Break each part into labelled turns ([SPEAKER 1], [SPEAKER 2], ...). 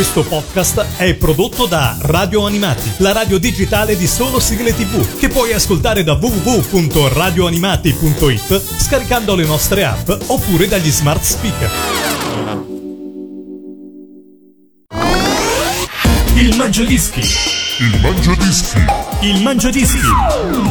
[SPEAKER 1] Questo podcast è prodotto da Radio Animati, la radio digitale di solo sigle tv, che puoi ascoltare da www.radioanimati.it scaricando le nostre app oppure dagli smart speaker. Il Mangiadischi.
[SPEAKER 2] Il Mangiadischi.
[SPEAKER 1] Il Mangiadischi.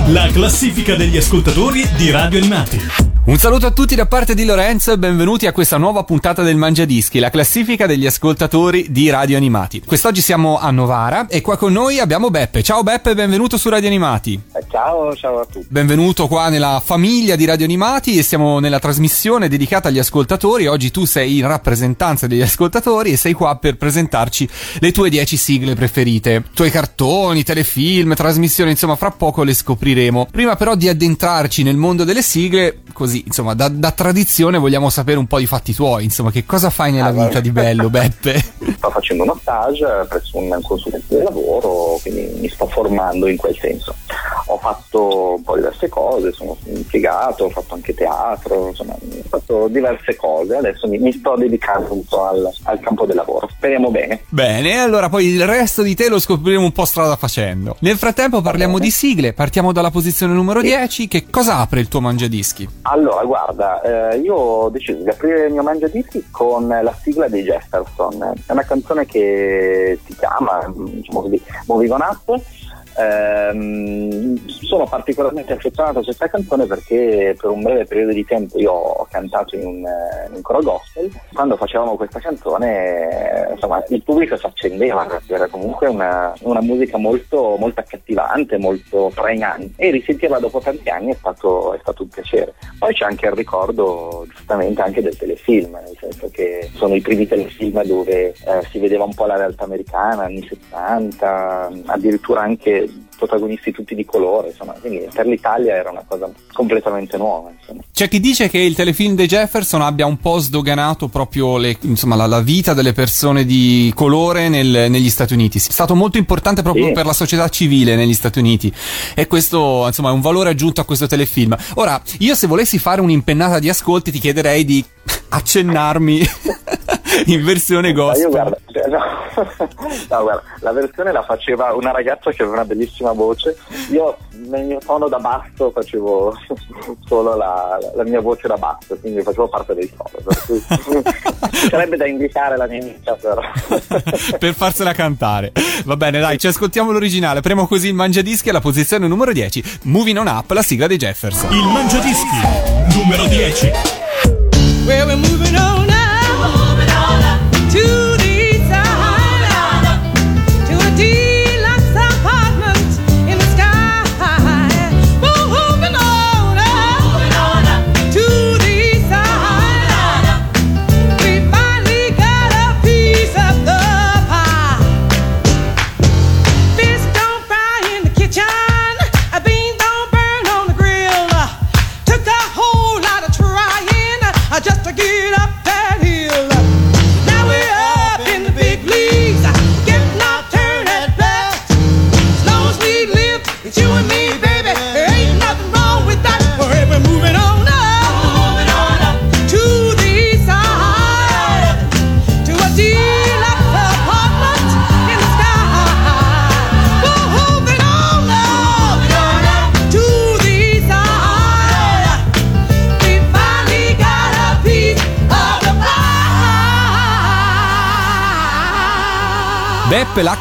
[SPEAKER 1] La classifica degli ascoltatori di Radio Animati.
[SPEAKER 3] Un saluto a tutti da parte di Lorenzo e benvenuti a questa nuova puntata del Mangiadischi, la classifica degli ascoltatori di Radio Animati. Quest'oggi siamo a Novara e qua con noi abbiamo Beppe. Ciao Beppe, benvenuto su Radio Animati.
[SPEAKER 4] Eh, ciao, ciao a tutti.
[SPEAKER 3] Benvenuto qua nella famiglia di Radio Animati e siamo nella trasmissione dedicata agli ascoltatori. Oggi tu sei in rappresentanza degli ascoltatori e sei qua per presentarci le tue 10 sigle preferite. I tuoi cartoni, telefilm, trasmissioni, insomma, fra poco le scopriremo. Prima però di addentrarci nel mondo delle sigle, così insomma, da, da, tradizione vogliamo sapere un po' di fatti tuoi, insomma, che cosa fai nella allora. vita di bello, Beppe?
[SPEAKER 4] Sto facendo uno stage presso un consulente del lavoro, quindi mi sto formando in quel senso. Ho fatto un po' diverse cose, sono impiegato, ho fatto anche teatro, insomma, ho fatto diverse cose, adesso mi, mi sto dedicando un po' al, al, campo del lavoro, speriamo bene.
[SPEAKER 3] Bene, allora poi il resto di te lo scopriremo un po' strada facendo. Nel frattempo parliamo di sigle, partiamo dalla posizione numero sì. 10, che cosa apre il tuo mangiadischi?
[SPEAKER 4] Allora, allora, guarda, eh, io ho deciso di aprire il mio mangiadischi con la sigla dei Jefferson. È una canzone che si chiama, diciamo così, Moving on Up Ehm, sono particolarmente affezionato a questa canzone perché per un breve periodo di tempo io ho cantato in un, in un coro gospel. Quando facevamo questa canzone, insomma, il pubblico si accendeva era comunque una, una musica molto, molto, accattivante, molto pregnante. E risentirla dopo tanti anni è stato, è stato un piacere. Poi c'è anche il ricordo, giustamente, anche del telefilm, nel senso che sono i primi telefilm dove eh, si vedeva un po' la realtà americana, anni 70, addirittura anche protagonisti tutti di colore, insomma, quindi per l'Italia era una cosa completamente nuova. Insomma.
[SPEAKER 3] C'è chi dice che il telefilm dei Jefferson abbia un po' sdoganato proprio le, insomma, la, la, vita delle persone di colore nel, negli Stati Uniti. È stato molto importante proprio sì. per la società civile negli Stati Uniti e questo insomma, è un valore aggiunto a questo telefilm. Ora, io se volessi fare un'impennata di ascolti ti chiederei di accennarmi in versione gospel.
[SPEAKER 4] Io guarda, cioè, no, no, guarda, la versione la faceva una ragazza che aveva una bellissima voce. Io nel mio tono da basso facevo solo la, la mia voce da basso, quindi facevo parte del coro. sarebbe da indicare la mia amica però.
[SPEAKER 3] per farsela cantare. Va bene, dai, ci ascoltiamo l'originale. Premo così il Mangiadischi alla posizione numero 10. Moving on up, la sigla dei Jefferson.
[SPEAKER 1] Il Mangiadischi numero 10.
[SPEAKER 5] Well, we're moving on to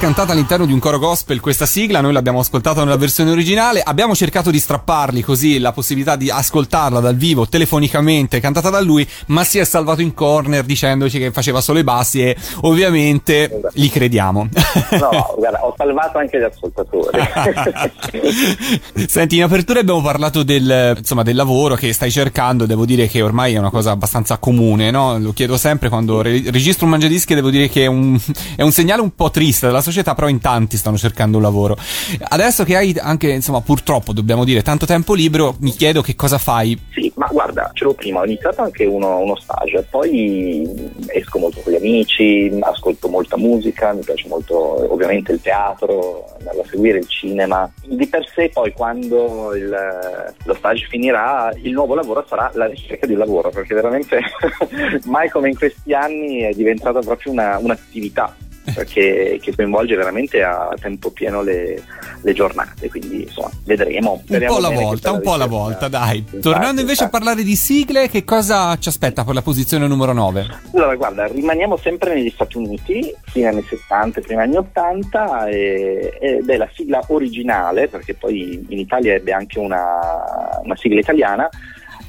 [SPEAKER 3] cantata all'interno di un coro gospel questa sigla, noi l'abbiamo ascoltata nella versione originale, abbiamo cercato di strapparli così la possibilità di ascoltarla dal vivo telefonicamente cantata da lui, ma si è salvato in corner dicendoci che faceva solo i bassi e ovviamente gli crediamo.
[SPEAKER 4] No, guarda, ho salvato anche gli ascoltatori.
[SPEAKER 3] Senti, in apertura abbiamo parlato del, insomma, del lavoro che stai cercando, devo dire che ormai è una cosa abbastanza comune, no? Lo chiedo sempre quando re- registro un mangiadischi, devo dire che è un, è un segnale un po' triste della società, però in tanti stanno cercando un lavoro. Adesso che hai anche, insomma, purtroppo dobbiamo dire, tanto tempo libero, mi chiedo che cosa fai.
[SPEAKER 4] Sì, ma guarda, ce l'ho prima, ho iniziato anche uno, uno stage, poi esco molto con gli amici, ascolto molta musica, mi piace molto ovviamente il teatro, andare a seguire il cinema. Di per sé poi quando il, lo stage finirà, il nuovo lavoro sarà la ricerca di lavoro, perché veramente mai come in questi anni è diventata proprio una, un'attività che, che coinvolge veramente a tempo pieno le, le giornate, quindi insomma vedremo.
[SPEAKER 3] Un po' alla volta, un po' alla volta, dai.
[SPEAKER 4] Infatti,
[SPEAKER 3] Tornando invece a
[SPEAKER 4] infatti.
[SPEAKER 3] parlare di sigle, che cosa ci aspetta per la posizione numero 9?
[SPEAKER 4] Allora, guarda, rimaniamo sempre negli Stati Uniti, fine anni 70, primi anni 80, e- ed è la sigla originale, perché poi in Italia ebbe anche una, una sigla italiana,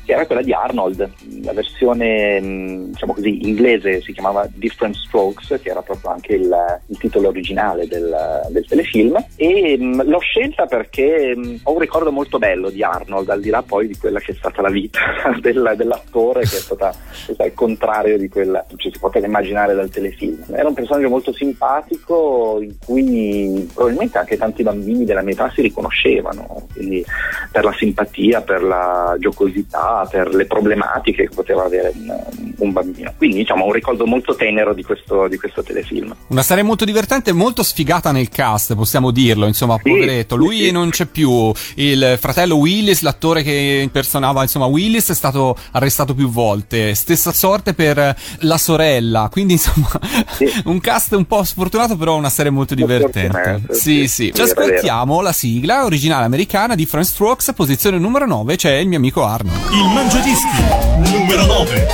[SPEAKER 4] che era quella di Arnold. La versione, mh, diciamo così, inglese si chiamava Different Strokes, che era proprio anche il, il titolo originale del, del telefilm. E mh, l'ho scelta perché mh, ho un ricordo molto bello di Arnold, al di là poi di quella che è stata la vita del- dell'attore, che è stata il contrario di quella che si poteva immaginare dal telefilm. Era un personaggio molto simpatico in cui probabilmente anche tanti bambini della mia età si riconoscevano, quindi per la simpatia, per la giocosità, per le problematiche che poteva avere un, un bambino. Quindi diciamo un ricordo molto tenero di questo, di questo telefilm.
[SPEAKER 3] Una serie molto divertente molto sfigata nel cast, possiamo dirlo, insomma,
[SPEAKER 4] Sì,
[SPEAKER 3] poveretto. Lui
[SPEAKER 4] sì.
[SPEAKER 3] non c'è più. Il fratello Willis, l'attore che impersonava, insomma, Willis è stato arrestato più volte. Stessa sorte per la sorella. Quindi, insomma,
[SPEAKER 4] Sì.
[SPEAKER 3] un cast un po' sfortunato, però una serie molto divertente. Sì,
[SPEAKER 4] sì.
[SPEAKER 3] Ci ascoltiamo la sigla originale americana di Frank Strokes, posizione numero 9, c'è il mio amico Arnold.
[SPEAKER 6] Il Mangiadischi numero 9.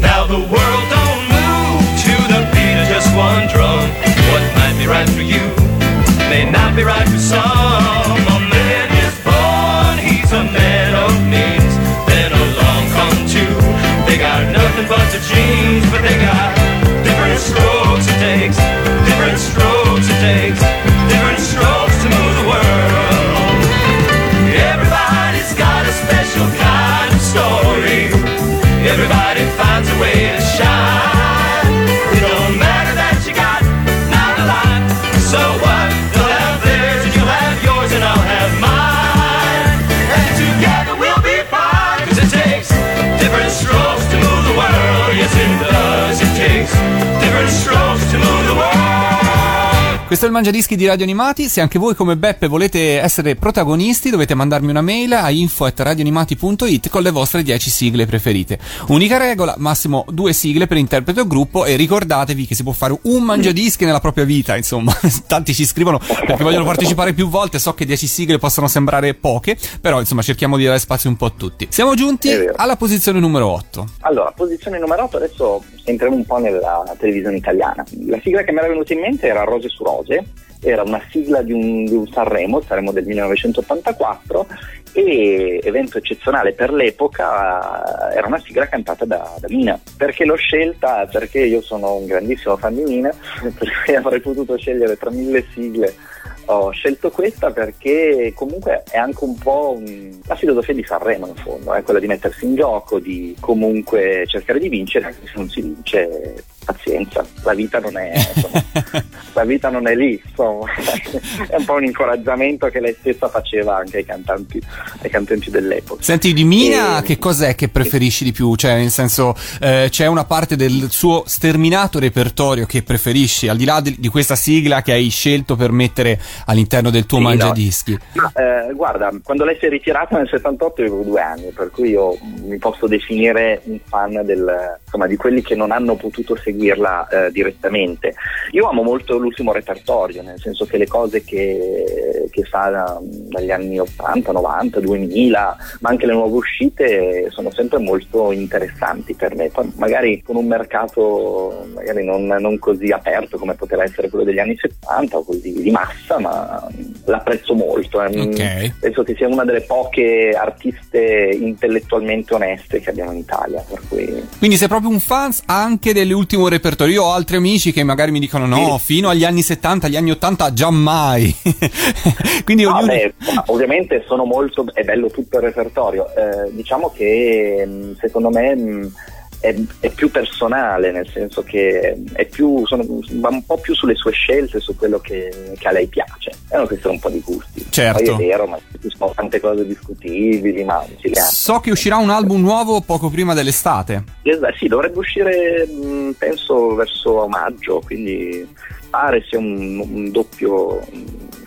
[SPEAKER 7] Now the world don't move to the beat of just one drum. What might be right for you may not be right for some. It's a way to shine.
[SPEAKER 3] Questo è il Mangiadischi di Radio Animati. Se anche voi come Beppe volete essere protagonisti, dovete mandarmi una mail a info@radioanimati.it con le vostre 10 sigle preferite. Unica regola, massimo due sigle per interprete o gruppo e ricordatevi che si può fare un Mangiadischi nella propria vita, insomma. Tanti ci scrivono perché vogliono partecipare più volte, so che 10 sigle possono sembrare poche, però insomma cerchiamo di dare spazio un po' a tutti. Siamo giunti alla posizione numero 8.
[SPEAKER 4] Allora, posizione numero 8, adesso entriamo un po' nella televisione italiana. La sigla che mi era venuta in mente era Rose su Rose, era una sigla di un, di un Sanremo, Sanremo del 1984, e evento eccezionale per l'epoca, eh, era una sigla cantata da, da Mina. Perché l'ho scelta? Perché io sono un grandissimo fan di Mina, per avrei potuto scegliere tra mille sigle ho scelto questa perché comunque è anche un po' un- la filosofia di Sanremo in fondo, è quella di mettersi in gioco, di comunque cercare di vincere, anche se non si vince, pazienza, la vita non è, insomma, la vita non è lì, insomma. è un po' un incoraggiamento che lei stessa faceva anche ai cantanti, ai cantanti dell'epoca.
[SPEAKER 3] Senti, di Mina,
[SPEAKER 4] E-
[SPEAKER 3] che cos'è che preferisci di più? Cioè, nel senso, eh, c'è una parte del suo sterminato repertorio che preferisci, al di là di, di questa sigla che hai scelto per mettere all'interno del tuo
[SPEAKER 4] Sì, no.
[SPEAKER 3] mangiadischi.
[SPEAKER 4] Ma, eh, guarda, quando lei si è ritirata nel 78 io avevo due anni, per cui io mi posso definire un fan del, insomma, di quelli che non hanno potuto seguirla eh, direttamente. Io amo molto l'ultimo repertorio, nel senso che le cose che, che fa da- dagli anni 80, 90, 2000, ma anche le nuove uscite sono sempre molto interessanti per me. Poi magari con un mercato magari non, non così aperto come poteva essere quello degli anni 70 o così di massa, ma l'apprezzo molto. eh.
[SPEAKER 3] Ok.
[SPEAKER 4] Penso che sia una delle poche artiste intellettualmente oneste che abbiamo in Italia. Per cui
[SPEAKER 3] Quindi sei proprio un fan anche dell'ultimo repertorio. Io ho altri amici che magari mi dicono no, fino agli anni 70, agli anni 80 giammai. Quindi
[SPEAKER 4] No,
[SPEAKER 3] ognuno...
[SPEAKER 4] ma ovviamente sono molto, è bello tutto il repertorio. Eh, diciamo che mh, secondo me mh, è, è più personale, nel senso che è più, sono- va un po' più sulle sue scelte, su quello che, che a lei piace. È una questione un po' di gusti.
[SPEAKER 3] Certo.
[SPEAKER 4] Poi è vero, ma ci sono tante cose discutibili, ma ci le.
[SPEAKER 3] So che uscirà un album nuovo poco prima dell'estate.
[SPEAKER 4] Esatto, sì, dovrebbe uscire mh, penso verso maggio, quindi pare sia un, un doppio,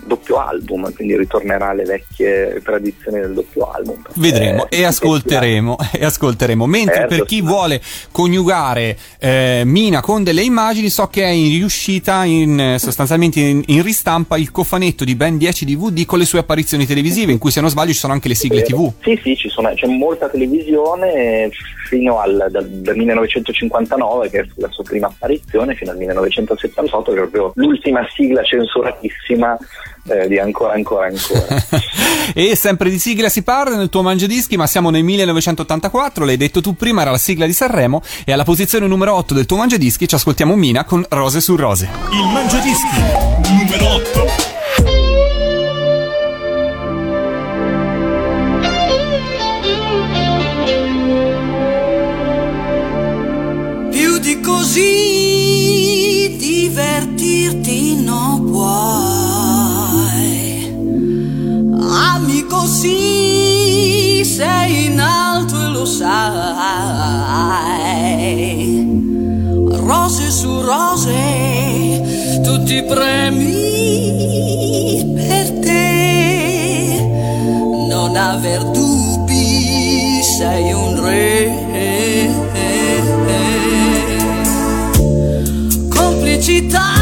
[SPEAKER 4] doppio album, quindi ritornerà alle vecchie tradizioni del doppio album.
[SPEAKER 3] Vedremo
[SPEAKER 4] Eh,
[SPEAKER 3] e ascolteremo, e ascolteremo. Mentre
[SPEAKER 4] Certo,
[SPEAKER 3] per chi
[SPEAKER 4] sì.
[SPEAKER 3] vuole coniugare eh, Mina con delle immagini, so che è in riuscita in, sostanzialmente in, in ristampa il cofanetto di ben 10 DVD con le sue apparizioni televisive, in cui se non sbaglio ci sono anche le sigle TV.
[SPEAKER 4] Sì, sì, ci sono- c'è molta televisione fino al dal, dal 1959, che è la sua prima apparizione, fino al 1978, che è proprio l'ultima sigla censuratissima eh, di Ancora, Ancora, Ancora.
[SPEAKER 3] e sempre di sigla si parla nel tuo mangiadischi, ma siamo nel 1984, l'hai detto tu prima, era la sigla di Sanremo e alla posizione numero 8 del tuo mangiadischi ci ascoltiamo Mina con Rose su Rose.
[SPEAKER 6] Il Mangiadischi numero 8.
[SPEAKER 8] Amico sì, sei in alto e lo sai. Rose su rose, tutti premi per te. Non aver dubbi, sei un re. Complicità,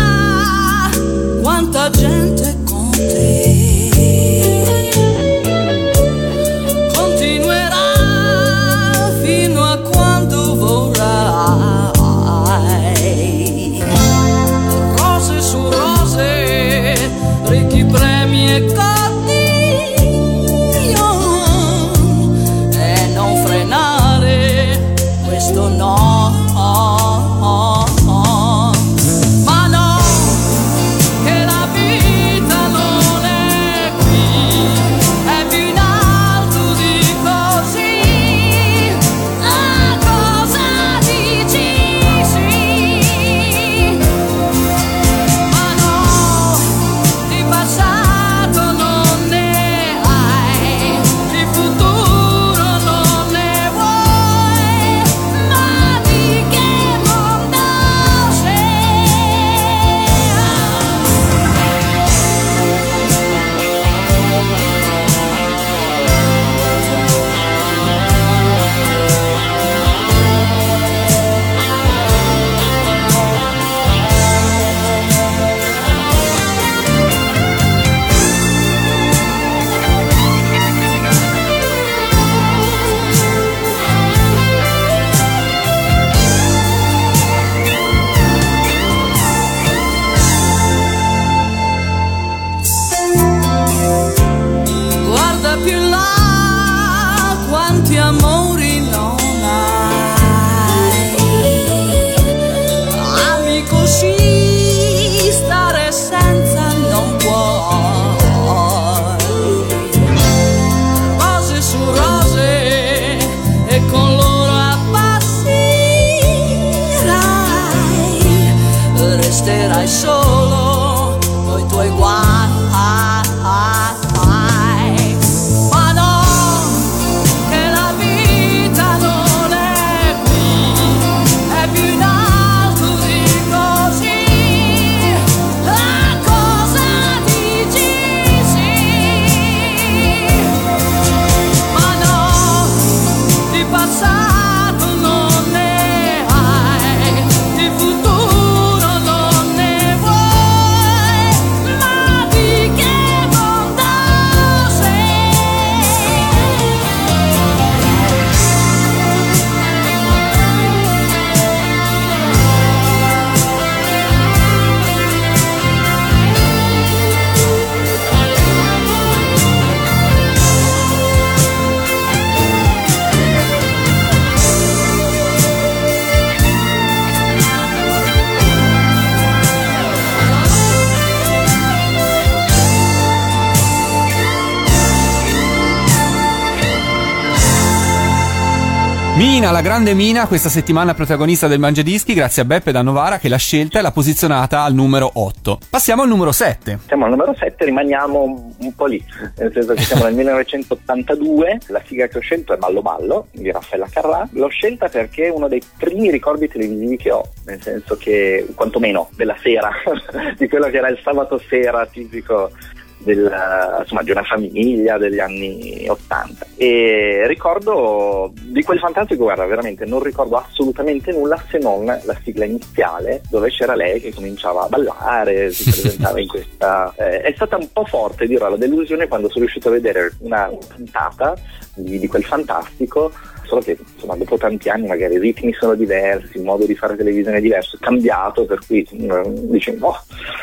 [SPEAKER 3] Mina, la grande Mina, questa settimana protagonista del Mangiadischi, grazie a Beppe da Novara che l'ha scelta e l'ha posizionata al numero 8. Passiamo al numero 7.
[SPEAKER 4] Siamo al numero 7, rimaniamo un po' lì, nel senso che siamo nel 1982, la sigla che ho scelto è Ballo Ballo di Raffaella Carrà, l'ho scelta perché è uno dei primi ricordi televisivi che ho, nel senso che, quantomeno, della sera, di quello che era il sabato sera tipico del, insomma, di una famiglia degli anni 80 e ricordo di quel fantastico guarda veramente non ricordo assolutamente nulla se non la sigla iniziale dove c'era lei che cominciava a ballare si presentava in questa eh, è stata un po' forte dirò la delusione quando sono riuscito a vedere una puntata di, di quel fantastico solo che insomma, dopo tanti anni magari i ritmi sono diversi, il modo di fare televisione è diverso, è cambiato, per cui eh, dici oh,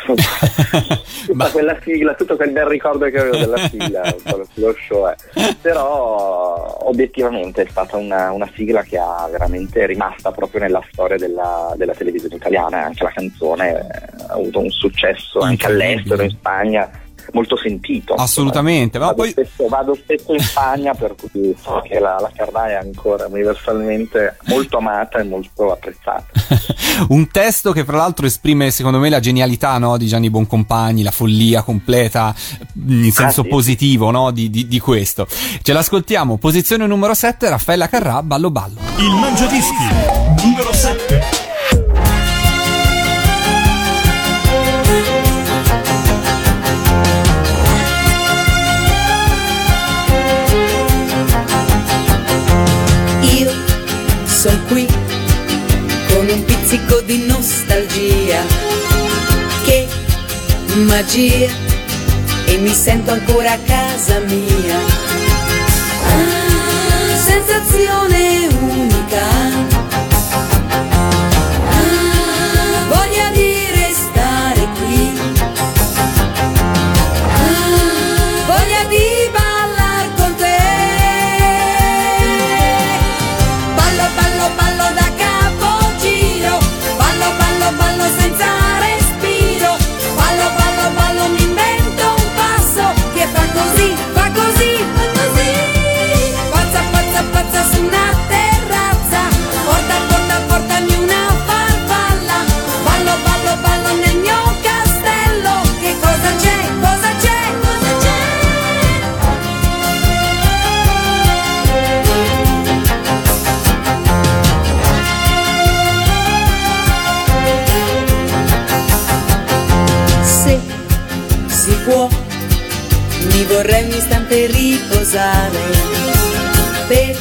[SPEAKER 4] tutta
[SPEAKER 3] Ma-
[SPEAKER 4] quella sigla, tutto quel bel ricordo che avevo della sigla, lo show è. Però obiettivamente è stata una, una sigla che ha veramente rimasta proprio nella storia della, della televisione italiana, anche la canzone eh, ha avuto un successo anche all'estero, in Spagna. Molto sentito.
[SPEAKER 3] Assolutamente, ma
[SPEAKER 4] vado,
[SPEAKER 3] poi-
[SPEAKER 4] spesso, vado spesso in Spagna per cui so che la, la Carrà è ancora universalmente molto amata e molto apprezzata.
[SPEAKER 3] Un testo che fra l'altro esprime secondo me la genialità no, di Gianni Boncompagni, la follia completa in senso
[SPEAKER 4] sì.
[SPEAKER 3] positivo no, di, di- di questo. Ce l'ascoltiamo, posizione numero 7, Raffaella Carrà, Ballo Ballo.
[SPEAKER 6] Il Mangiadischi numero 7.
[SPEAKER 9] Magia! E mi sento ancora a casa mia. Ah, sensazione istante riposare per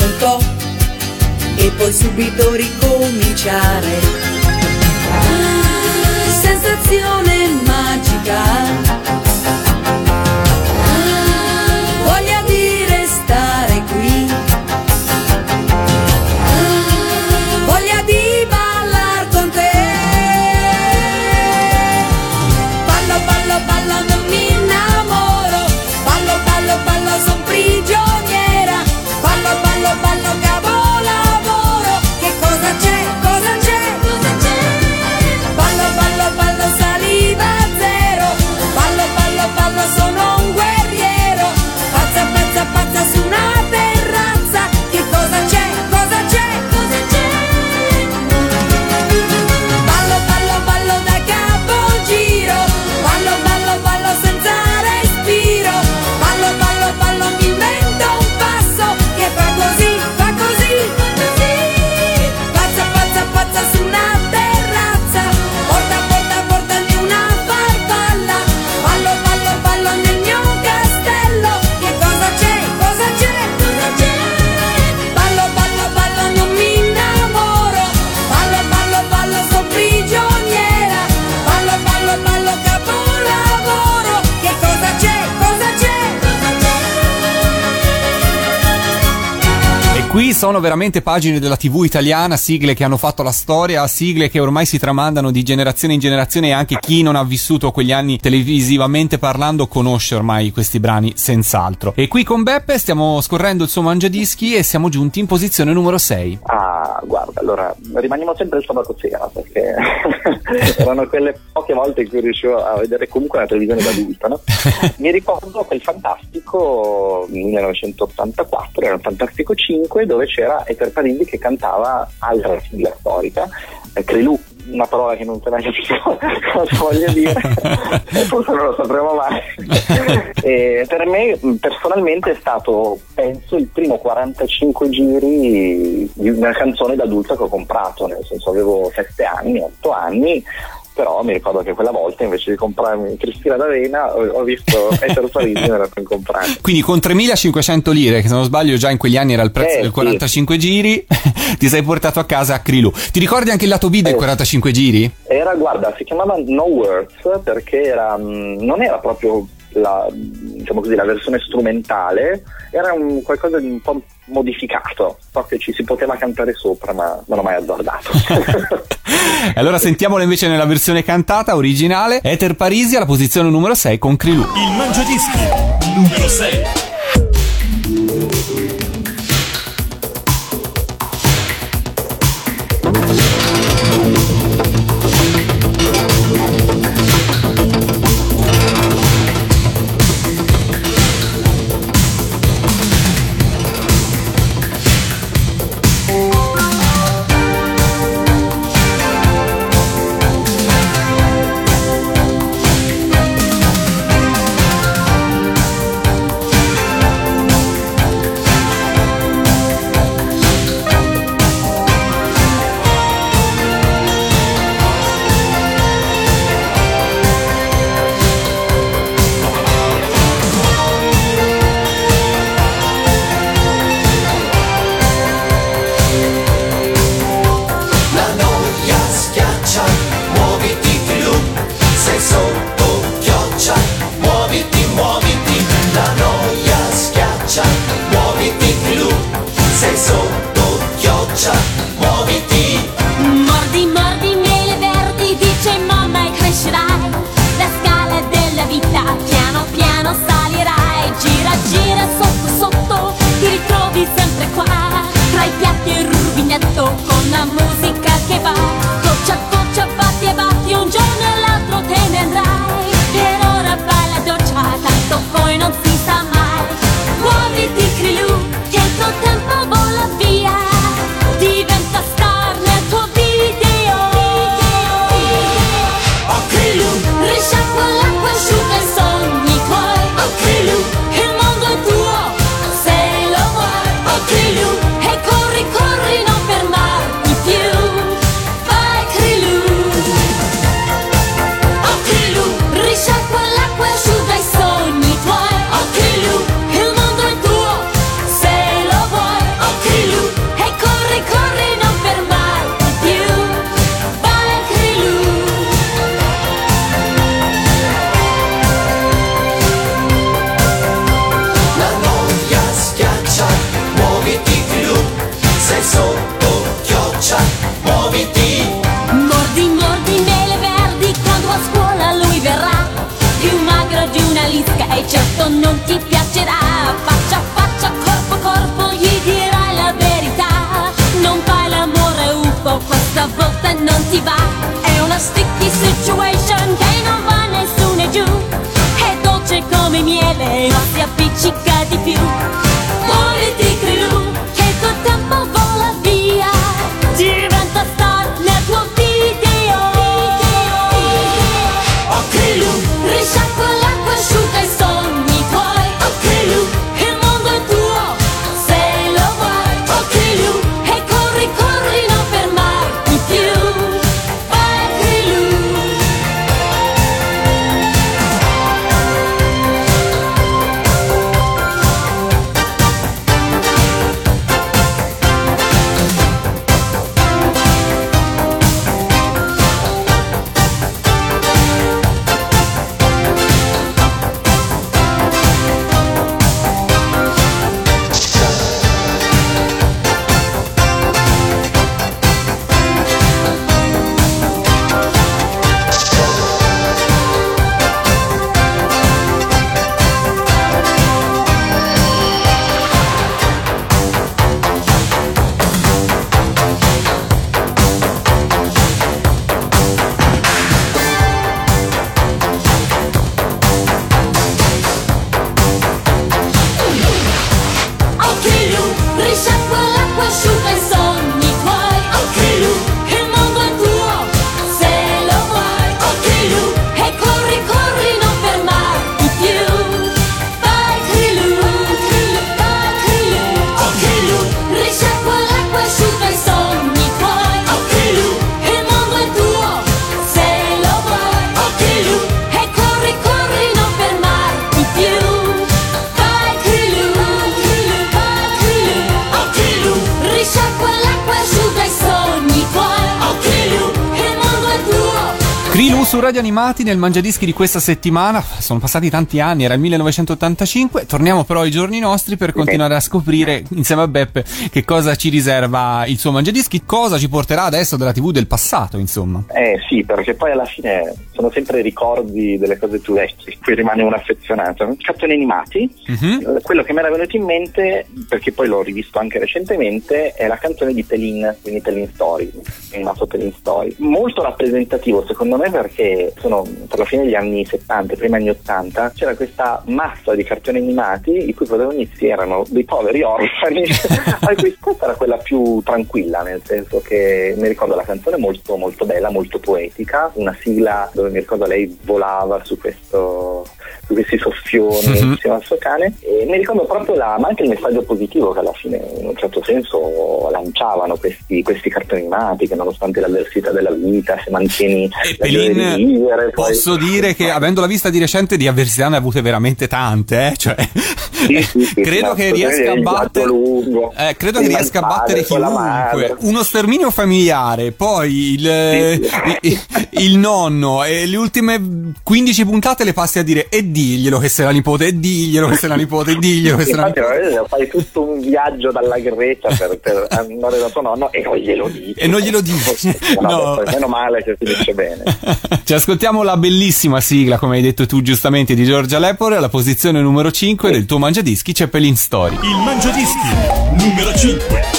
[SPEAKER 9] un po' e poi subito ricominciare. Ah, sensazione magica. Sono
[SPEAKER 3] veramente pagine della TV italiana, sigle che hanno fatto la storia, sigle che ormai si tramandano di generazione in generazione e anche chi non ha vissuto quegli anni televisivamente parlando conosce ormai questi brani senz'altro. E qui con Beppe stiamo scorrendo il suo mangiadischi e siamo giunti in posizione numero 6.
[SPEAKER 4] Ah, guarda, allora rimaniamo sempre il sabato sera perché erano quelle poche volte in cui riuscivo a vedere comunque la televisione da adulto, no? Mi ricordo quel fantastico 1984, era un fantastico 5 dove c'era Eter Parisi che cantava altra sigla storica, eh, Crelù, una parola che non te mai capito cosa voglia dire, forse non lo sapremo mai. Per me mh, personalmente è stato, penso, il primo 45 giri di una canzone d'adulto che ho comprato, nel senso avevo 7 anni, 8 anni però mi ricordo che quella volta invece di comprarmi Cristina d'Avena ho, visto Ettore Parisi e me la sono comprata
[SPEAKER 3] quindi con 3500 lire che se non sbaglio già in quegli anni era il prezzo
[SPEAKER 4] eh,
[SPEAKER 3] del 45 sì. giri ti sei portato a casa a Crilu ti ricordi anche il lato B del
[SPEAKER 4] eh.
[SPEAKER 3] 45 giri?
[SPEAKER 4] era guarda si chiamava No Words perché era, mm, non era proprio la, diciamo così, la versione strumentale era un qualcosa di un po' modificato, so che ci si poteva cantare sopra ma non ho mai azzardato.
[SPEAKER 3] allora sentiamola invece nella versione cantata originale, Ether Parisi alla posizione numero 6 con Krilu.
[SPEAKER 10] Il mangiadischi numero 6.
[SPEAKER 3] Radio Animati nel Mangiadischi di questa settimana. Sono passati tanti anni, era il 1985. Torniamo però ai giorni nostri per continuare a scoprire insieme a Beppe che cosa ci riserva il suo Mangiadischi, cosa ci porterà adesso della TV del passato, insomma.
[SPEAKER 4] Eh sì, perché poi alla fine sono sempre ricordi delle cose più vecchie, qui rimane un'affezionata. Cartoni animati. Eh, quello che mi era venuto in mente, perché poi l'ho rivisto anche recentemente, è la canzone di Telin, quindi Telin Story, animato Telin Story. Molto rappresentativo secondo me perché sono per la fine degli anni 70, primi anni 80, c'era questa massa di cartoni animati i cui protagonisti erano dei poveri orfani, a cui questa era quella più tranquilla, nel senso che mi ricordo la canzone molto molto bella, molto poetica, una sigla dove mi ricordo lei volava su questo su questi soffioni
[SPEAKER 3] Mhm.
[SPEAKER 4] insieme al suo cane e mi ricordo proprio la, ma anche il messaggio positivo che alla fine in un certo senso lanciavano questi, questi cartoni animati che nonostante l'avversità della vita se mantieni
[SPEAKER 3] E
[SPEAKER 4] la
[SPEAKER 3] Pelin,
[SPEAKER 4] vivere poi-
[SPEAKER 3] posso dire che avendola vista di recente di avversità ne ha avute veramente tante, eh? Cioè,
[SPEAKER 4] Sì, sì, sì,
[SPEAKER 3] credo che riesca a battere eh, credo che riesca a battere
[SPEAKER 4] poi la
[SPEAKER 3] chiunque. Uno sterminio familiare, poi il, il, il nonno e le ultime 15 puntate le passi a dire e diglielo che sei la nipote, e diglielo che sei la nipote, e diglielo che sei la nipote.
[SPEAKER 4] veramente fai tutto un viaggio dalla Grecia per, per andare da tuo nonno e non glielo dici.
[SPEAKER 3] E non glielo dici.
[SPEAKER 4] No,
[SPEAKER 3] No.
[SPEAKER 4] poi meno male che finisce bene.
[SPEAKER 3] Ci ascoltiamo la bellissima sigla, come hai detto tu giustamente, di Giorgia Lepore, alla posizione numero 5 del tuo mangiadischi c'è Pelin Story.
[SPEAKER 9] Il Mangiadischi numero 5.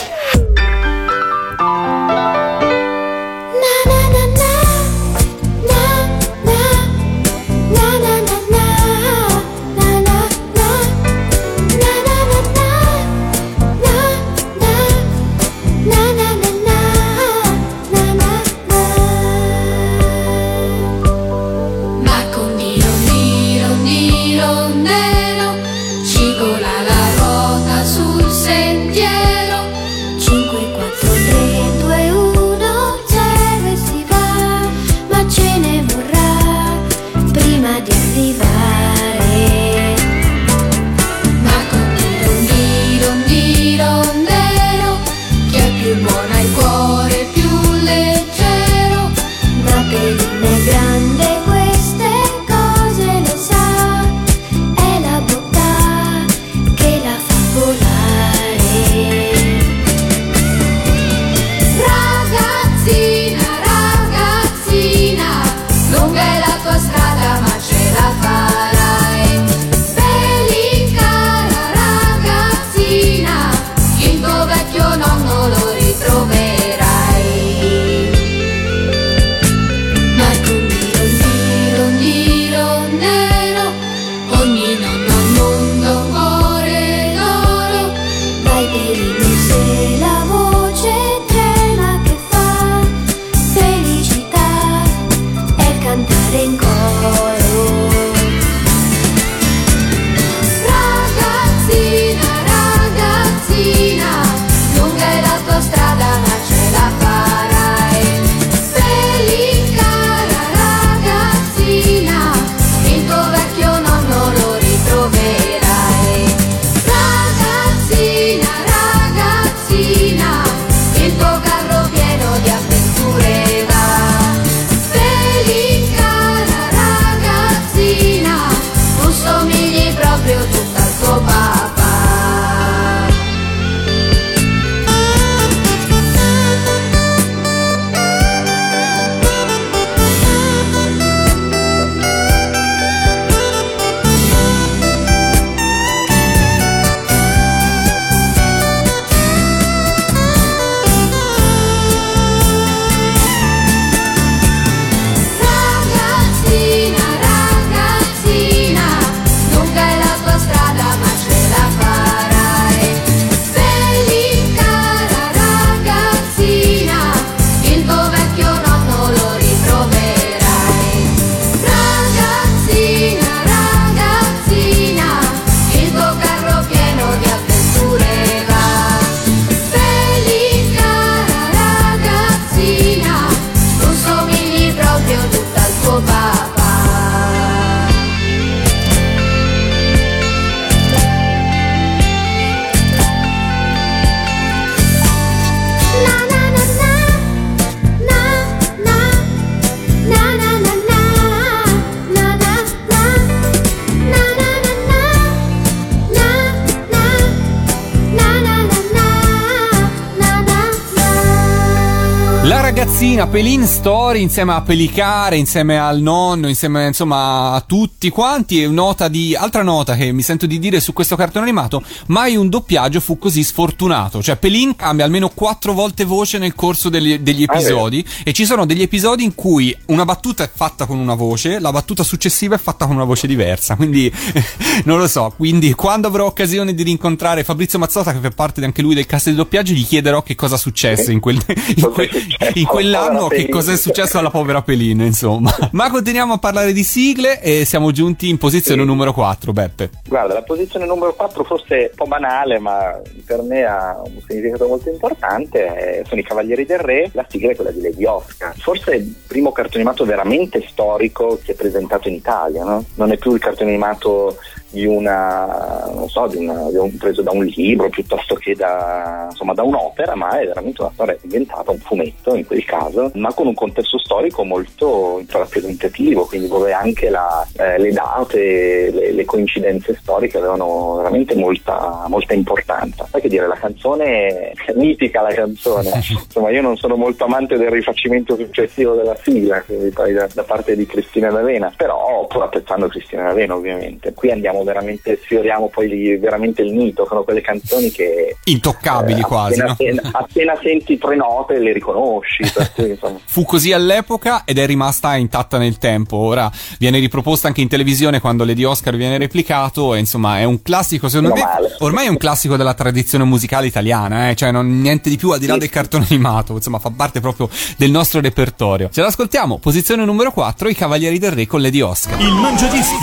[SPEAKER 11] Ragazzina Pelin
[SPEAKER 3] Story insieme a Pelicare, insieme al nonno, insieme insomma a tutti quanti. E nota di, altra nota che mi sento di dire su questo cartone animato: mai un doppiaggio fu così sfortunato. Cioè, Pelin cambia almeno quattro volte voce nel corso degli, degli
[SPEAKER 4] Ah,
[SPEAKER 3] episodi. e ci sono degli episodi in cui una battuta è fatta con una voce, la battuta successiva è fatta con una voce diversa. Quindi non lo so. Quindi, quando avrò occasione di rincontrare Fabrizio Mazzotta, che fa parte anche lui del cast di doppiaggio, gli chiederò che cosa successe in, quel- in que-
[SPEAKER 4] successo
[SPEAKER 3] in quell'anno,
[SPEAKER 4] alla
[SPEAKER 3] che cosa è successo alla povera Pelin, insomma. Ma continuiamo a parlare di sigle e siamo giunti in posizione
[SPEAKER 4] Sì.
[SPEAKER 3] numero 4, Beppe.
[SPEAKER 4] Guarda, la posizione numero 4 forse un po' banale, ma per me ha un significato molto importante. eh, Sono i Cavalieri del Re, la sigla è quella di Lady Oscar. Forse è il primo cartone animato veramente storico che è presentato in Italia, no? Non è più il cartone animato di una, non so, di una- di un- preso da un libro piuttosto che da, insomma, da un'opera, ma è veramente una storia inventata, un fumetto in quel caso, ma con un contesto storico molto rappresentativo, quindi dove anche la- eh, le date, le, le coincidenze storiche avevano veramente molta, molta importanza. Sai che dire, la canzone è mitica la canzone, insomma io non sono molto amante del rifacimento successivo della sigla, da, da parte di Cristina D'Avena, però pur apprezzando Cristina D'Avena ovviamente. Qui andiamo veramente, sfioriamo poi veramente il mito, sono quelle canzoni che
[SPEAKER 3] Intoccabili
[SPEAKER 4] eh,
[SPEAKER 3] quasi,
[SPEAKER 4] appena,
[SPEAKER 3] no?
[SPEAKER 4] appena- appena senti tre note le riconosci, cui.
[SPEAKER 3] Fu così all'epoca ed è rimasta intatta nel tempo. Ora viene riproposta anche in televisione quando Lady Oscar viene replicato. E insomma, è un classico. Secondo me,
[SPEAKER 4] male.
[SPEAKER 3] ormai è un classico della tradizione musicale italiana, eh? cioè non, niente di più al di là
[SPEAKER 4] Sì.
[SPEAKER 3] del cartone animato. Insomma, fa parte proprio del nostro repertorio. Ce l'ascoltiamo. Posizione numero 4, I Cavalieri del Re con Lady Oscar.
[SPEAKER 6] Il Mangiadischi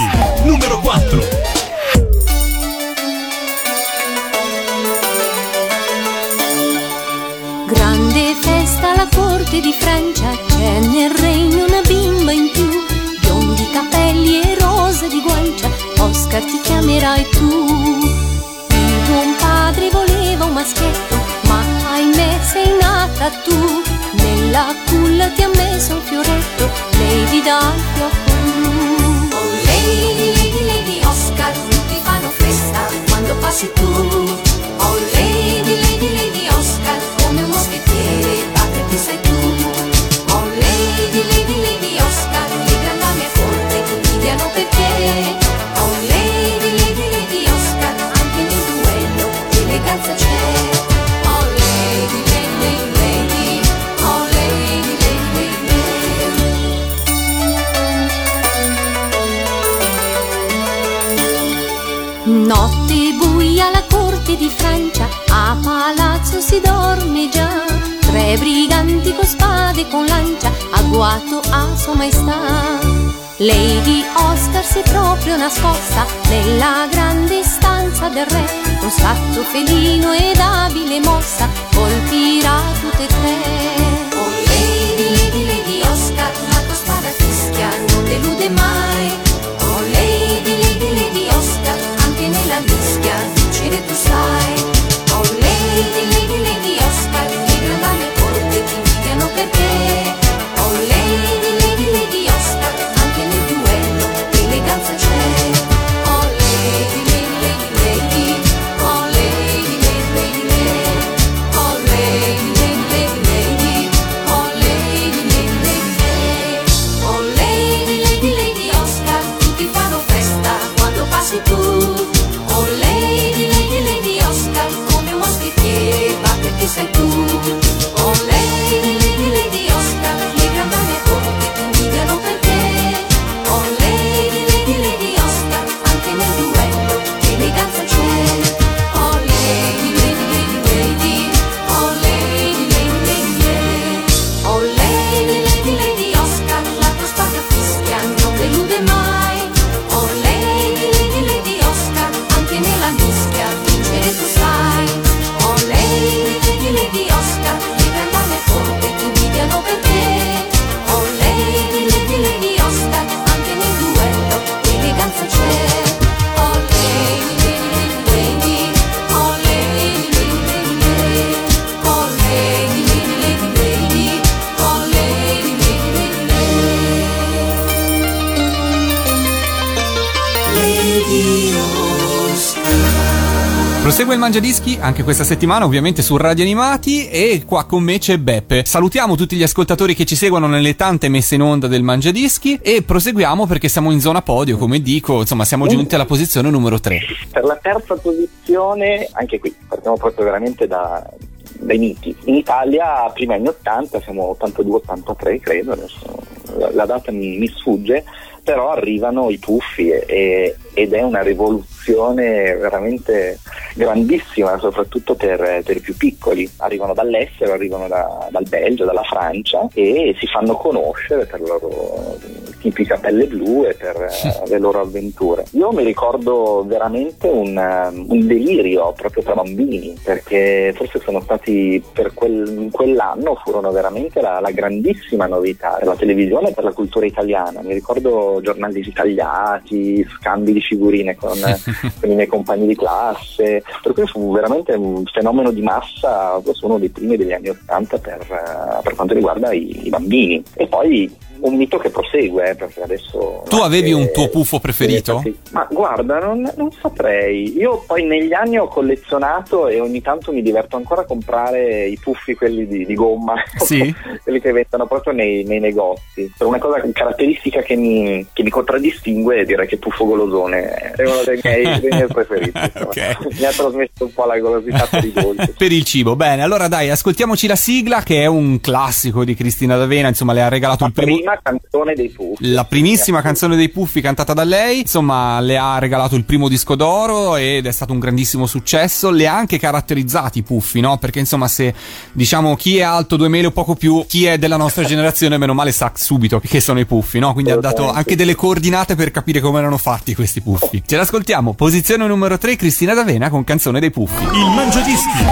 [SPEAKER 6] numero 4.
[SPEAKER 10] Corte di Francia, c'è nel regno una bimba in più, biondi capelli e rose di guancia, Oscar ti chiamerai tu. Il buon padre voleva un maschietto, ma ahimè sei nata tu. Nella culla ti ha messo un fioretto, Lady dal fiocco blu. Oh Lady, Lady, Lady Oscar, tutti fanno festa quando passi tu. Corte di Francia, a palazzo si dorme già. Tre briganti con spade e con lancia, agguato a sua maestà. Lady Oscar si è proprio nascosta nella grande stanza del re, con scatto felino ed abile mossa, colpirà tutte e tre. Oh Lady, Lady, Lady Oscar, la tua spada fischia non delude mai.
[SPEAKER 3] Prosegue il Mangiadischi anche questa settimana, ovviamente su Radio Animati. E qua con me c'è Beppe. Salutiamo tutti gli ascoltatori che ci seguono nelle tante messe in onda del Mangiadischi. E proseguiamo perché siamo in zona podio, come dico. Insomma, siamo giunti alla posizione numero 3.
[SPEAKER 4] Per la terza posizione, anche qui partiamo proprio veramente da, dai miti. In Italia, primi anni 80, siamo 82-83 credo, adesso la, data mi, mi sfugge, però arrivano i puffi e- e- ed è una rivoluzione veramente grandissima, soprattutto per, per i più piccoli. Arrivano dall'estero, arrivano da- dal Belgio, dalla Francia e si fanno conoscere per la loro tipica pelle blu e per eh, le loro avventure. Io mi ricordo veramente un, un delirio proprio tra bambini, perché forse sono stati per quel- quell'anno furono veramente la, la grandissima novità per la televisione e per la cultura italiana. Mi ricordo giornali ritagliati, scambi di figurine con, con i miei compagni di classe, per cui fu veramente un fenomeno di massa, forse uno dei primi degli anni Ottanta per, eh, per quanto riguarda i, i bambini. E poi un mito che prosegue, eh, perché adesso...
[SPEAKER 3] Tu avevi un tuo
[SPEAKER 4] puffo
[SPEAKER 3] preferito?
[SPEAKER 4] ma guarda, non, non saprei. Io poi negli anni ho collezionato e ogni tanto mi diverto ancora a comprare i puffi, quelli di, di gomma,
[SPEAKER 3] Sì.
[SPEAKER 4] quelli che vendono proprio nei, nei negozi. Per una cosa caratteristica che mi, che mi contraddistingue, direi che Puffo Golosone è uno dei miei, dei miei preferiti. insomma.
[SPEAKER 3] Ok.
[SPEAKER 4] Mi ha trasmesso un po' la golosità per i dolci.
[SPEAKER 3] Per il cibo, bene, allora dai, ascoltiamoci la sigla che è un classico di Cristina D'Avena, insomma le ha regalato il primo,
[SPEAKER 4] Prima canzone dei Puffi.
[SPEAKER 3] la primissima canzone dei Puffi cantata da lei, insomma le ha regalato il primo disco d'oro ed è stato un grandissimo successo, le ha anche caratterizzati i Puffi, no? Perché insomma se diciamo chi è alto due mele o poco più, chi è della nostra generazione meno male sa subito che sono i Puffi, no? Quindi ha dato anche delle coordinate per capire come erano fatti questi Puffi. Ce l'ascoltiamo, posizione numero 3 Cristina D'Avena con canzone dei Puffi.
[SPEAKER 1] Il Mangiadischi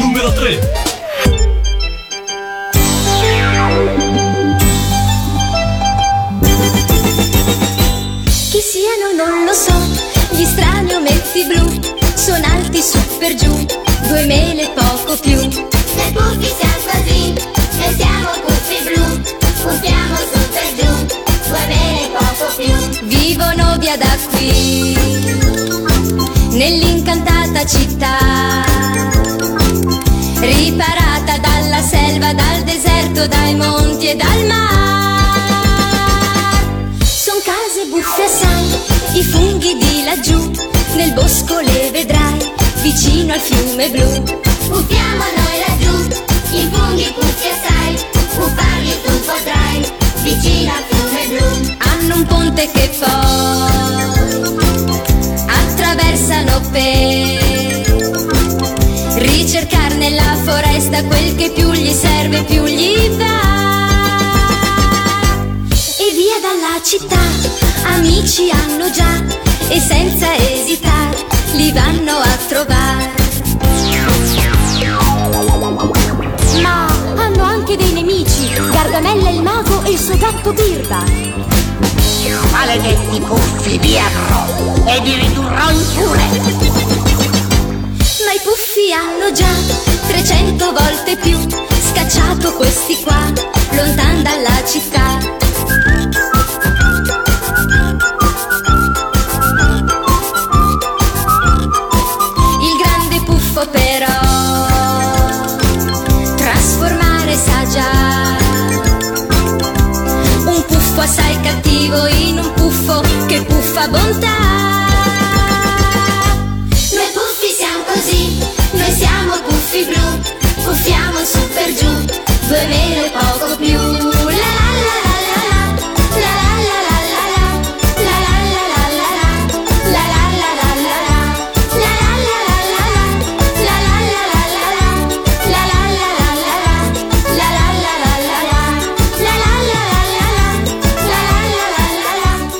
[SPEAKER 1] numero 3.
[SPEAKER 9] Non lo so, gli strani ometti blu sono alti su per giù, due mele poco più.
[SPEAKER 12] Noi puffi siamo così, noi siamo puffi blu, puffiamo su per giù, due mele poco più.
[SPEAKER 9] Vivono via da qui, nell'incantata città, riparata dalla selva, dal deserto, dai monti e dal mar. I funghi di laggiù, nel bosco le vedrai, vicino al fiume blu.
[SPEAKER 12] Puffiamo noi laggiù,
[SPEAKER 9] amici hanno già, e senza esitare li vanno a trovare.
[SPEAKER 13] Ma hanno anche dei nemici, Gargamella il mago e il suo gatto Birba.
[SPEAKER 12] Maledetti puffi, vi avrò e vi ridurrò in pure.
[SPEAKER 9] Ma i puffi hanno già 300 volte più scacciato questi qua, lontan dalla città.
[SPEAKER 12] Puffiamo su per giù, due mele poco più.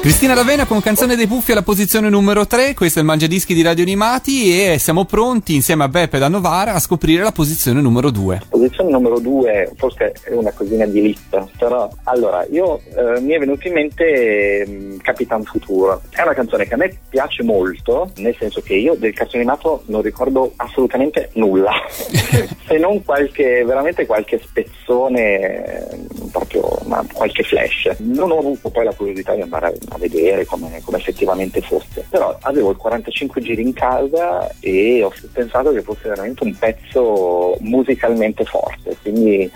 [SPEAKER 3] Cristina D'Avena con canzone dei Puffi alla posizione numero 3, questo è il Mangiadischi di Radio Animati e siamo pronti insieme a Beppe da Novara a scoprire la posizione numero 2.
[SPEAKER 4] Posizione numero due, forse è una cosina di lista, però allora io eh, mi è venuto in mente mm, Capitan Futuro. È una canzone che a me piace molto, nel senso che io del cartone animato non ricordo assolutamente nulla, se non qualche, veramente qualche spezzone proprio ma qualche flash. Non ho avuto poi la curiosità di andare a, a vedere come, come effettivamente fosse, però avevo il 45 giri in casa e ho pensato che fosse veramente un pezzo musicalmente forte, quindi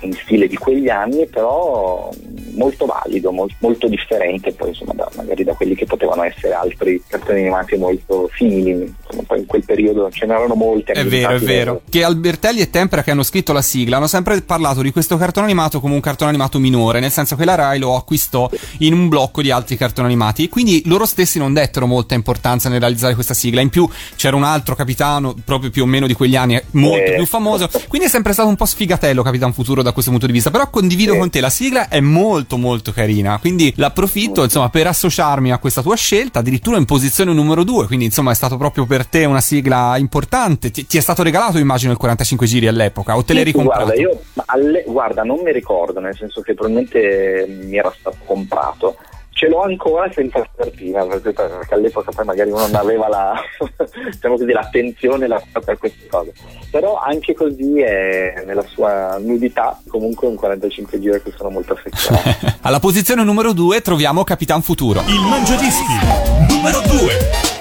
[SPEAKER 4] in stile di quegli anni, però molto valido, mol- molto differente poi insomma da, magari da quelli che potevano essere altri cartoni animati molto simili, insomma, poi in quel periodo ce n'erano molti.
[SPEAKER 3] È vero, è vero. Che Albertelli e Tempera che hanno scritto la sigla hanno sempre parlato di questo cartone animato come un cartone animato minore, nel senso che la Rai lo acquistò in un blocco di altri cartoni animati. Quindi loro stessi non dettero molta importanza nel realizzare questa sigla. In più c'era un altro capitano, proprio più o meno di quegli anni, molto
[SPEAKER 4] Eh.
[SPEAKER 3] più famoso. Quindi è sempre stato un po' sfigatello Capitan Futuro da questo punto di vista. Però condivido con te, la sigla è molto molto carina. Quindi l'approfitto, insomma, per associarmi a questa tua scelta, addirittura in posizione numero due. Quindi, insomma, è stato proprio per te una sigla importante. Ti, ti è stato regalato, immagino, il 45 giri all'epoca, o te l'hai
[SPEAKER 4] Sì,
[SPEAKER 3] ricomprato?
[SPEAKER 4] Guarda, io, alle- guarda, non mi ricordo, nel senso che probabilmente mi era stato comprato. Ce l'ho ancora senza copertina, perché, perché all'epoca poi magari uno non aveva la, diciamo così, l'attenzione la- per queste cose. Però anche così è nella sua nudità comunque un 45 giri cui sono molto affezionato.
[SPEAKER 3] Alla posizione numero due troviamo Capitan Futuro.
[SPEAKER 6] Il Mangiadischi numero 2.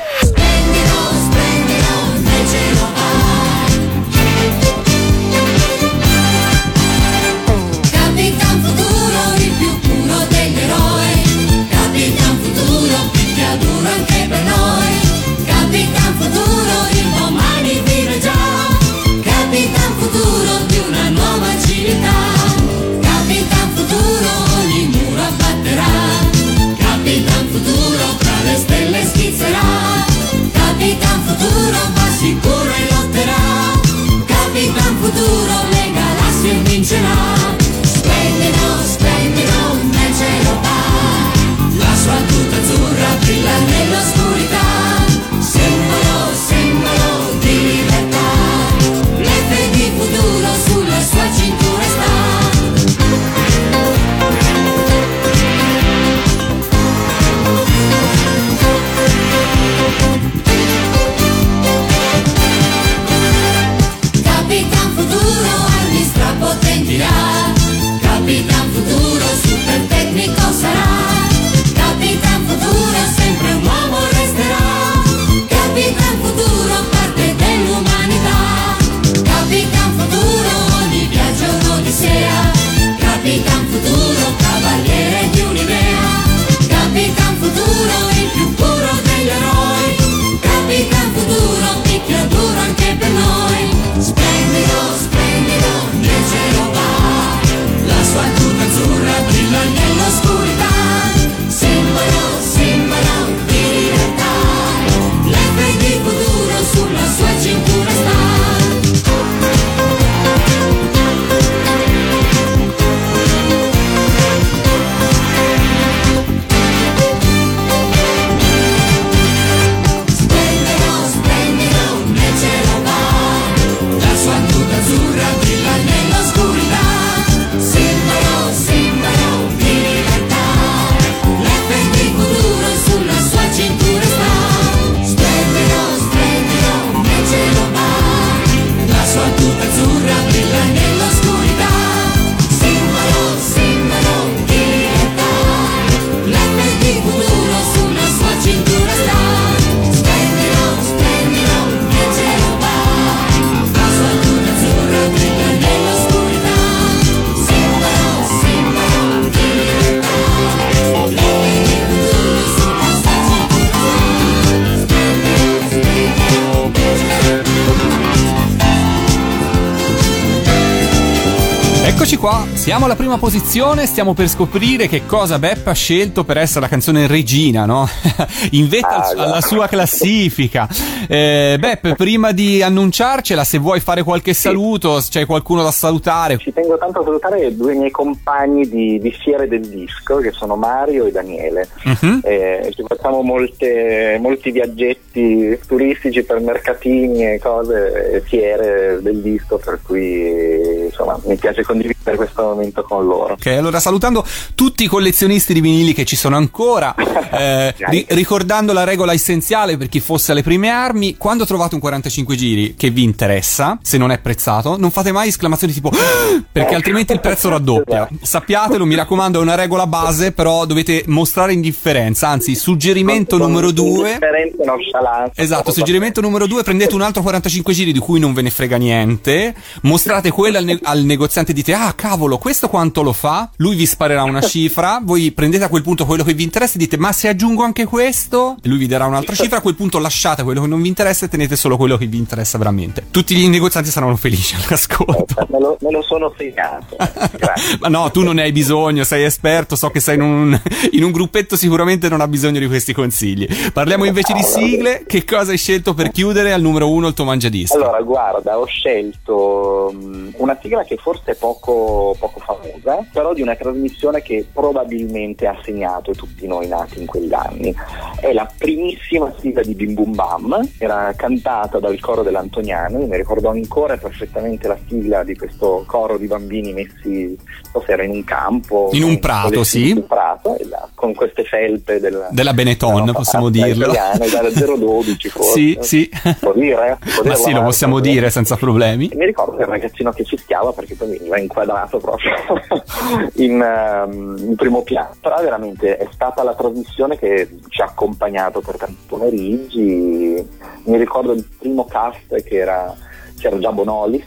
[SPEAKER 3] Siamo posizione, stiamo per scoprire che cosa Beppe ha scelto per essere la canzone regina, no? In vetta
[SPEAKER 4] Ah,
[SPEAKER 3] alla sua classifica. Eh, Beppe, prima di annunciarcela, se vuoi fare qualche saluto, se c'è qualcuno da salutare.
[SPEAKER 4] Ci tengo tanto a salutare due miei compagni di, di Fiere del Disco, che sono Mario e Daniele.
[SPEAKER 3] Mhm.
[SPEAKER 4] Eh, ci facciamo molte- molti viaggetti turistici per mercatini e cose, e fiere del disco, per cui insomma mi piace condividere questo momento con loro.
[SPEAKER 3] Ok, allora salutando tutti i collezionisti di vinili che ci sono ancora, eh, ri- ricordando la regola essenziale per chi fosse alle prime armi, quando trovate un 45 giri che vi interessa, se non è prezzato, non fate mai esclamazioni tipo "Ah!" perché altrimenti il prezzo raddoppia. Sappiatelo, mi raccomando, è una regola base, però dovete mostrare indifferenza, anzi, suggerimento numero due.
[SPEAKER 4] Indifferenza, nonchalance.
[SPEAKER 3] Esatto, suggerimento numero due, prendete un altro 45 giri di cui non ve ne frega niente, mostrate quello al, ne- al negoziante e dite, ah cavolo, questo quanto lo fa? Lui vi sparerà una cifra, voi prendete a quel punto quello che vi interessa e dite, ma se aggiungo anche questo? E lui vi darà un'altra cifra, a quel punto lasciate quello che non vi interessa e tenete solo quello che vi interessa veramente. Tutti gli negozianti saranno felici all'ascolto.
[SPEAKER 4] Me lo, me lo sono segnato.
[SPEAKER 3] Ma no, tu non ne hai bisogno, sei esperto, so che sei in un, in un gruppetto sicuramente non ha bisogno di questi consigli. Parliamo invece di sigle, che cosa hai scelto per chiudere al numero uno il tuo mangiadischi?
[SPEAKER 4] Allora, guarda, ho scelto mh, una sigla che forse è poco, poco famosa, però di una trasmissione che probabilmente ha segnato tutti noi nati in quegli anni. È la primissima sigla di Bim Bum Bam, era cantata dal coro dell'Antoniano, io mi ricordo ancora perfettamente la sigla di questo coro di bambini messi, so se era in un campo.
[SPEAKER 3] In un prato, sì.
[SPEAKER 4] in un prato, con queste felpe del,
[SPEAKER 3] Della Benetton,
[SPEAKER 4] della
[SPEAKER 3] possiamo dirlo.
[SPEAKER 4] italiana, era 012 forse.
[SPEAKER 3] Sì, sì.
[SPEAKER 4] Può dire? Può
[SPEAKER 3] Ma
[SPEAKER 4] dirla,
[SPEAKER 3] sì, lo possiamo dire senza problemi.
[SPEAKER 4] Mi ricordo che un ragazzino che fischiava perché poi veniva inquadrato proprio in, ehm, in primo piano. Però veramente è stata la trasmissione che ci ha accompagnato per tanti pomeriggi. Mi ricordo il primo cast che era c'era già Bonolis,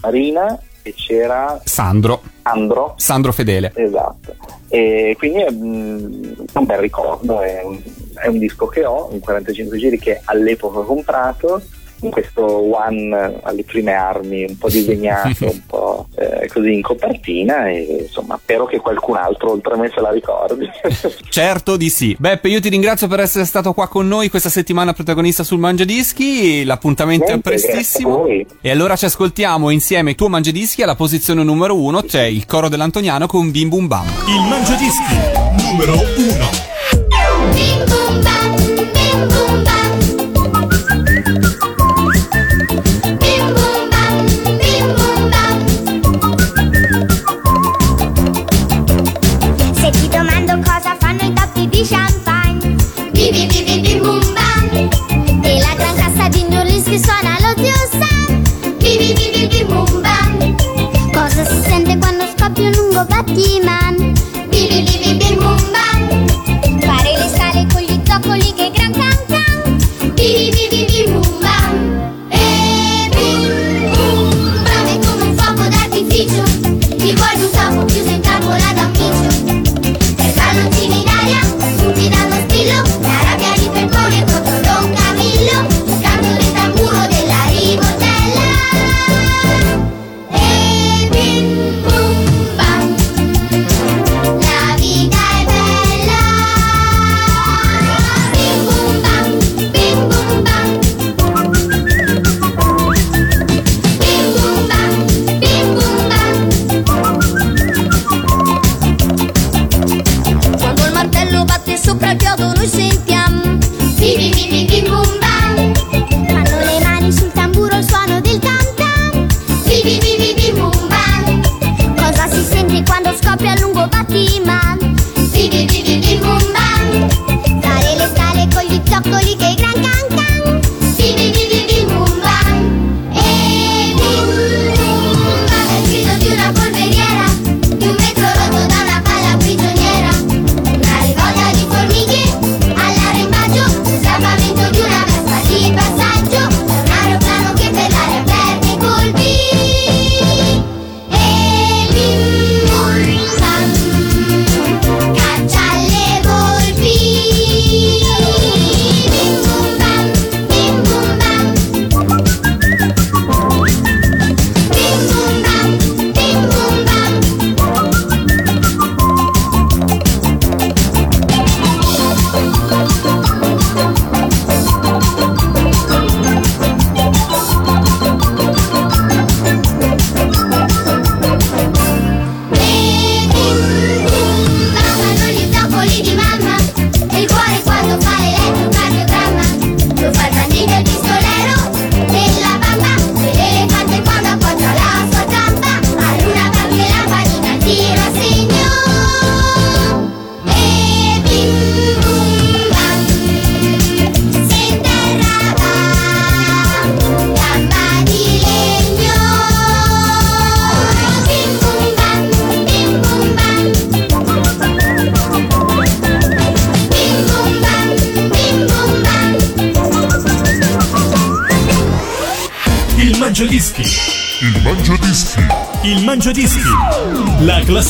[SPEAKER 4] Marina e c'era
[SPEAKER 3] Sandro,
[SPEAKER 4] Andro.
[SPEAKER 3] Sandro Fedele.
[SPEAKER 4] Esatto. E quindi è mm, un bel ricordo, è un, è un disco che ho, un 45 giri che all'epoca ho comprato, questo one alle prime armi, un po' disegnato, un po' eh, così in copertina e insomma spero che qualcun altro oltre a me se la ricordi.
[SPEAKER 3] Certo di sì. Beppe, io ti ringrazio per essere stato qua con noi questa settimana protagonista sul Mangiadischi. L'appuntamento è
[SPEAKER 4] Niente,
[SPEAKER 3] prestissimo.
[SPEAKER 4] a voi.
[SPEAKER 3] E allora ci ascoltiamo insieme tuo Mangiadischi alla posizione numero uno, c'è il coro dell'Antoniano con Bim Bum Bam.
[SPEAKER 6] Il Mangiadischi numero uno.
[SPEAKER 12] Quando scoppia un lungo battiman? Bim